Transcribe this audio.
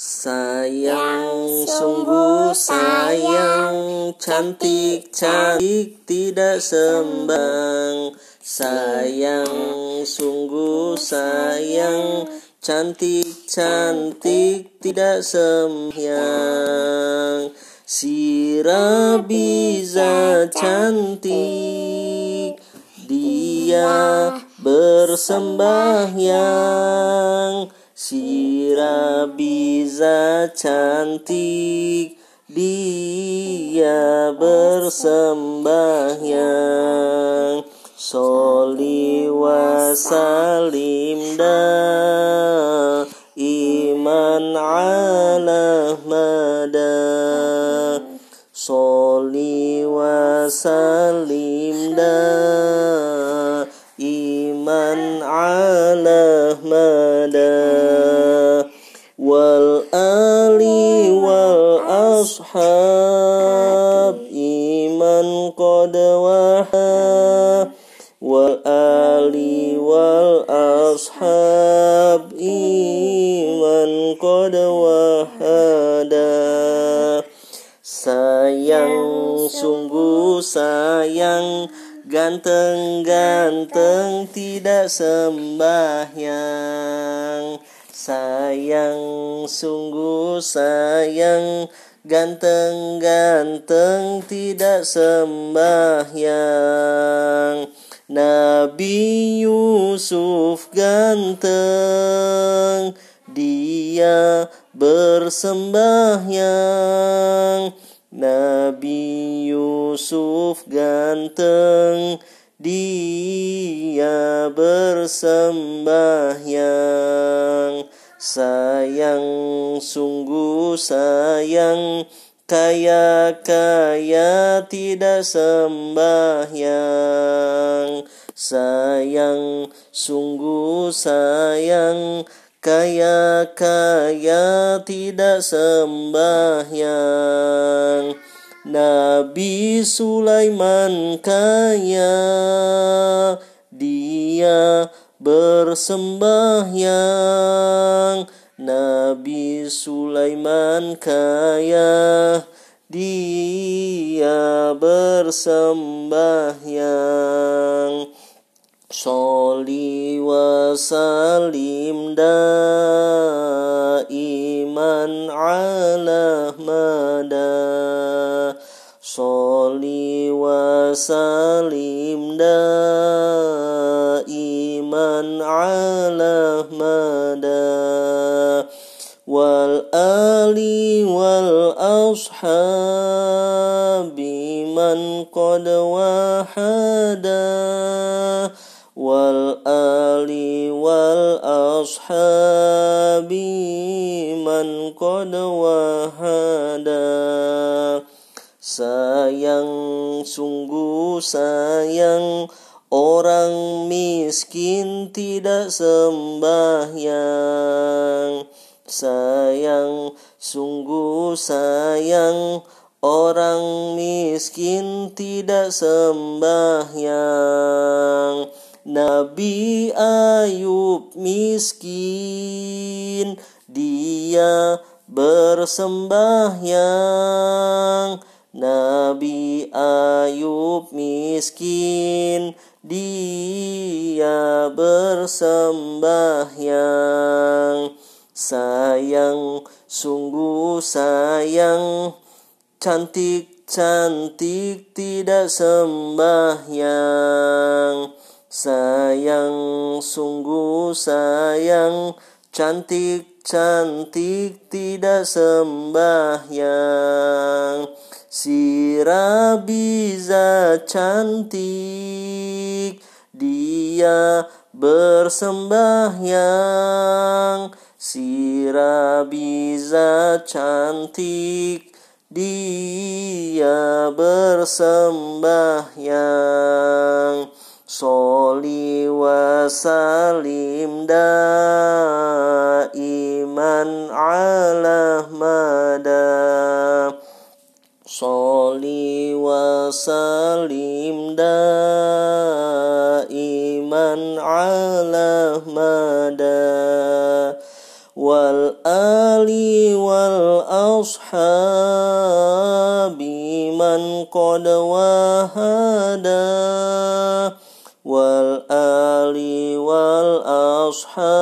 Sayang, sungguh sayang, cantik, cantik, tidak sembang. Sayang, sungguh sayang, cantik, cantik, tidak sembahyang. Si Rabiza cantik, dia bersembahyang. Si Rabiza cantik Dia bersembahyang. Soli wa salim da Iman ala mada. Soli wa salim da Iman ala ali wal ashab iman qad wahada. Sayang sungguh sayang ganteng-ganteng tidak sembahyang. Sayang sungguh sayang Ganteng-ganteng tidak sembahyang Nabi Yusuf ganteng Dia bersembahyang. Nabi Yusuf ganteng Dia bersembahyang. Sayang, sungguh sayang, kaya-kaya tidak sembahyang. Sayang, sungguh sayang, kaya-kaya tidak sembahyang. Nabi Sulaiman kaya, dia bersembahyang Nabi Sulaiman kaya dia bersembahyang. Soli wa salim iman ala mada. Soli wa salim man wal ali wal ashabi man qad wahada wal ali wal ashabi man qad wahada. Sayang sungguh sayang Orang miskin tidak sembahyang Sayang, sungguh sayang. Orang miskin tidak sembahyang. Nabi Ayub miskin Dia bersembahyang. Nabi Ayub miskin dia bersembahyang Sayang, sungguh sayang. Cantik-cantik tidak sembahyang. Sayang, sungguh sayang. Cantik-cantik tidak sembahyang. Si Rabiza cantik Dia bersembahyang Si Rabiza cantik Dia bersembahyang. Soli wa salim iman ala mada. Soli wa salim iman ala mada والآل والأصحاب من قد وهدى والآل والأصحاب.